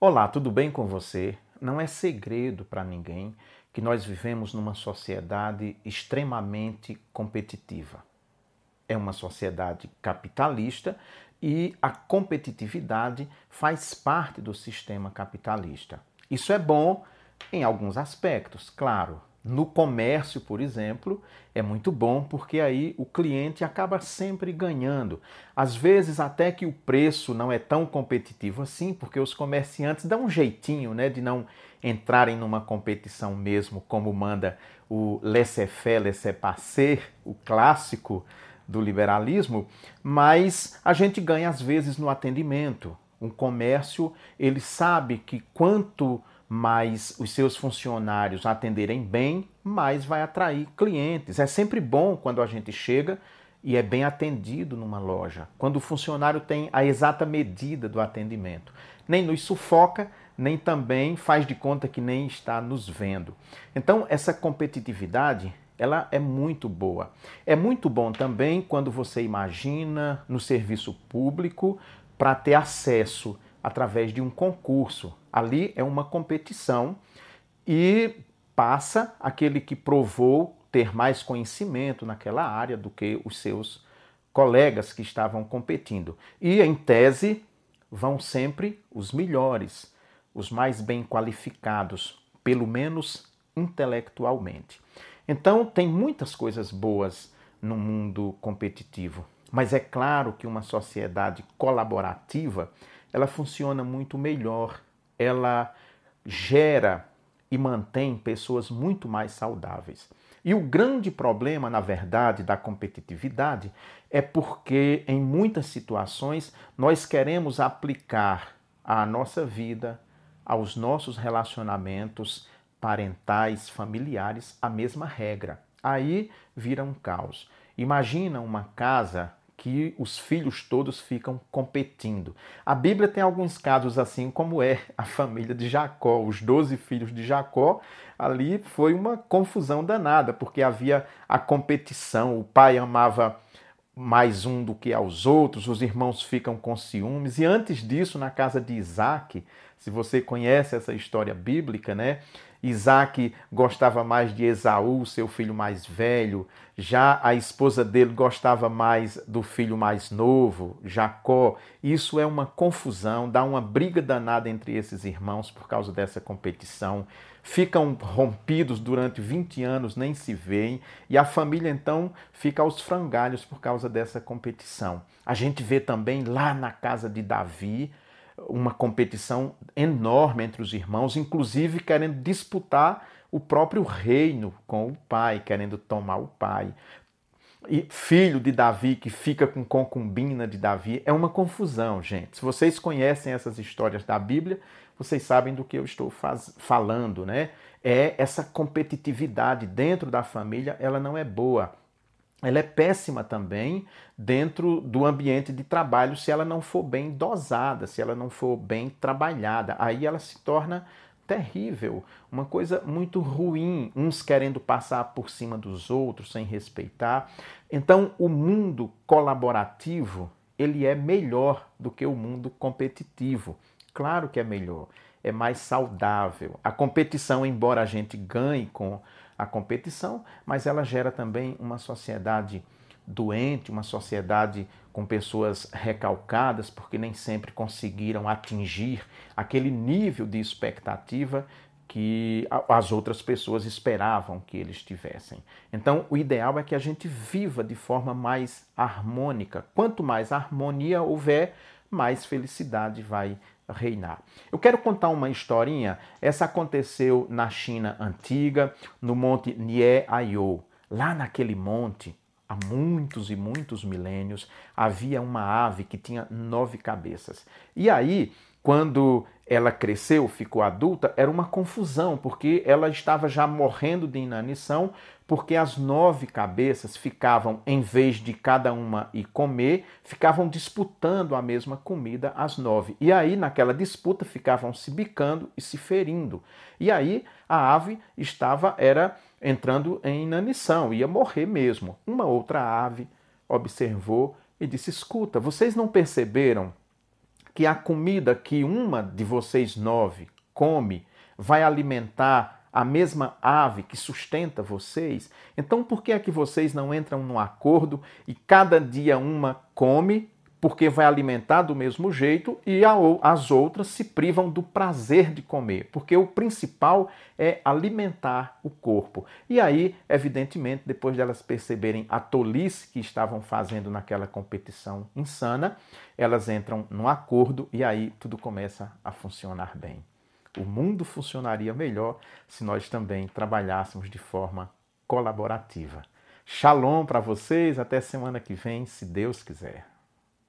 Olá, tudo bem com você? Não é segredo para ninguém que nós vivemos numa sociedade extremamente competitiva. É uma sociedade capitalista e a competitividade faz parte do sistema capitalista. Isso é bom em alguns aspectos, claro, no comércio, por exemplo, é muito bom porque aí o cliente acaba sempre ganhando. Às vezes até que o preço não é tão competitivo assim, porque os comerciantes dão um jeitinho, né, de não entrarem numa competição mesmo, como manda o laissez-faire, laissez-passer, o clássico do liberalismo, mas a gente ganha às vezes no atendimento. Um comércio, ele sabe que quanto mais os seus funcionários atenderem bem, mais vai atrair clientes. É sempre bom quando a gente chega e é bem atendido numa loja, quando o funcionário tem a exata medida do atendimento. Nem nos sufoca, nem também faz de conta que nem está nos vendo. Então, essa competitividade ela é muito boa. É muito bom também quando você imagina no serviço público para ter acesso através de um concurso. Ali é uma competição e passa aquele que provou ter mais conhecimento naquela área do que os seus colegas que estavam competindo. E, em tese, vão sempre os melhores, os mais bem qualificados, pelo menos intelectualmente. Então, tem muitas coisas boas no mundo competitivo, mas é claro que uma sociedade colaborativa ela funciona muito melhor, ela gera e mantém pessoas muito mais saudáveis. E o grande problema, na verdade, da competitividade é porque, em muitas situações, nós queremos aplicar à nossa vida, aos nossos relacionamentos parentais, familiares, a mesma regra. Aí vira um caos. Imagina uma casa que os filhos todos ficam competindo. A Bíblia tem alguns casos assim, como é a família de Jacó, os doze filhos de Jacó. Ali foi uma confusão danada, porque havia a competição. O pai amava mais um do que aos outros, os irmãos ficam com ciúmes. E antes disso, na casa de Isaac, se você conhece essa história bíblica, né? Isaac gostava mais de Esaú, seu filho mais velho, já a esposa dele gostava mais do filho mais novo, Jacó. Isso é uma confusão, dá uma briga danada entre esses irmãos por causa dessa competição. Ficam rompidos durante 20 anos, nem se veem, e a família então fica aos frangalhos por causa dessa competição. A gente vê também lá na casa de Davi, uma competição enorme entre os irmãos, inclusive querendo disputar o próprio reino com o pai, querendo tomar o pai. Filho de Davi que fica com concubina de Davi é uma confusão, gente. Se vocês conhecem essas histórias da Bíblia, vocês sabem do que eu estou faz, falando, né? É essa competitividade dentro da família, ela não é boa ela é péssima também dentro do ambiente de trabalho se ela não for bem dosada, se ela não for bem trabalhada. Aí ela se torna terrível, uma coisa muito ruim, uns querendo passar por cima dos outros sem respeitar. Então, o mundo colaborativo, ele é melhor do que o mundo competitivo. Claro que é melhor, é mais saudável. A competição, embora a gente ganhe com a competição, mas ela gera também uma sociedade doente, uma sociedade com pessoas recalcadas, porque nem sempre conseguiram atingir aquele nível de expectativa que as outras pessoas esperavam que eles tivessem. Então, o ideal é que a gente viva de forma mais harmônica. Quanto mais harmonia houver, mais felicidade vai reinar. Eu quero contar uma historinha. Essa aconteceu na China antiga, no monte Nie Ayo. Lá naquele monte, há muitos e muitos milênios, havia uma ave que tinha nove cabeças. E aí, quando ela cresceu, ficou adulta, era uma confusão, porque ela estava já morrendo de inanição, porque as nove cabeças ficavam, em vez de cada uma ir comer, ficavam disputando a mesma comida, as nove. E aí, naquela disputa, ficavam se bicando e se ferindo. E aí, a ave estava, era entrando em inanição, ia morrer mesmo. Uma outra ave observou e disse: Escuta, vocês não perceberam que a comida que uma de vocês nove come vai alimentar a mesma ave que sustenta vocês, então por que é que vocês não entram num acordo e cada dia uma come porque vai alimentar do mesmo jeito e as outras se privam do prazer de comer, porque o principal é alimentar o corpo. E aí, evidentemente, depois delas perceberem a tolice que estavam fazendo naquela competição insana, elas entram num acordo e aí tudo começa a funcionar bem. O mundo funcionaria melhor se nós também trabalhássemos de forma colaborativa. Shalom para vocês, até semana que vem, se Deus quiser.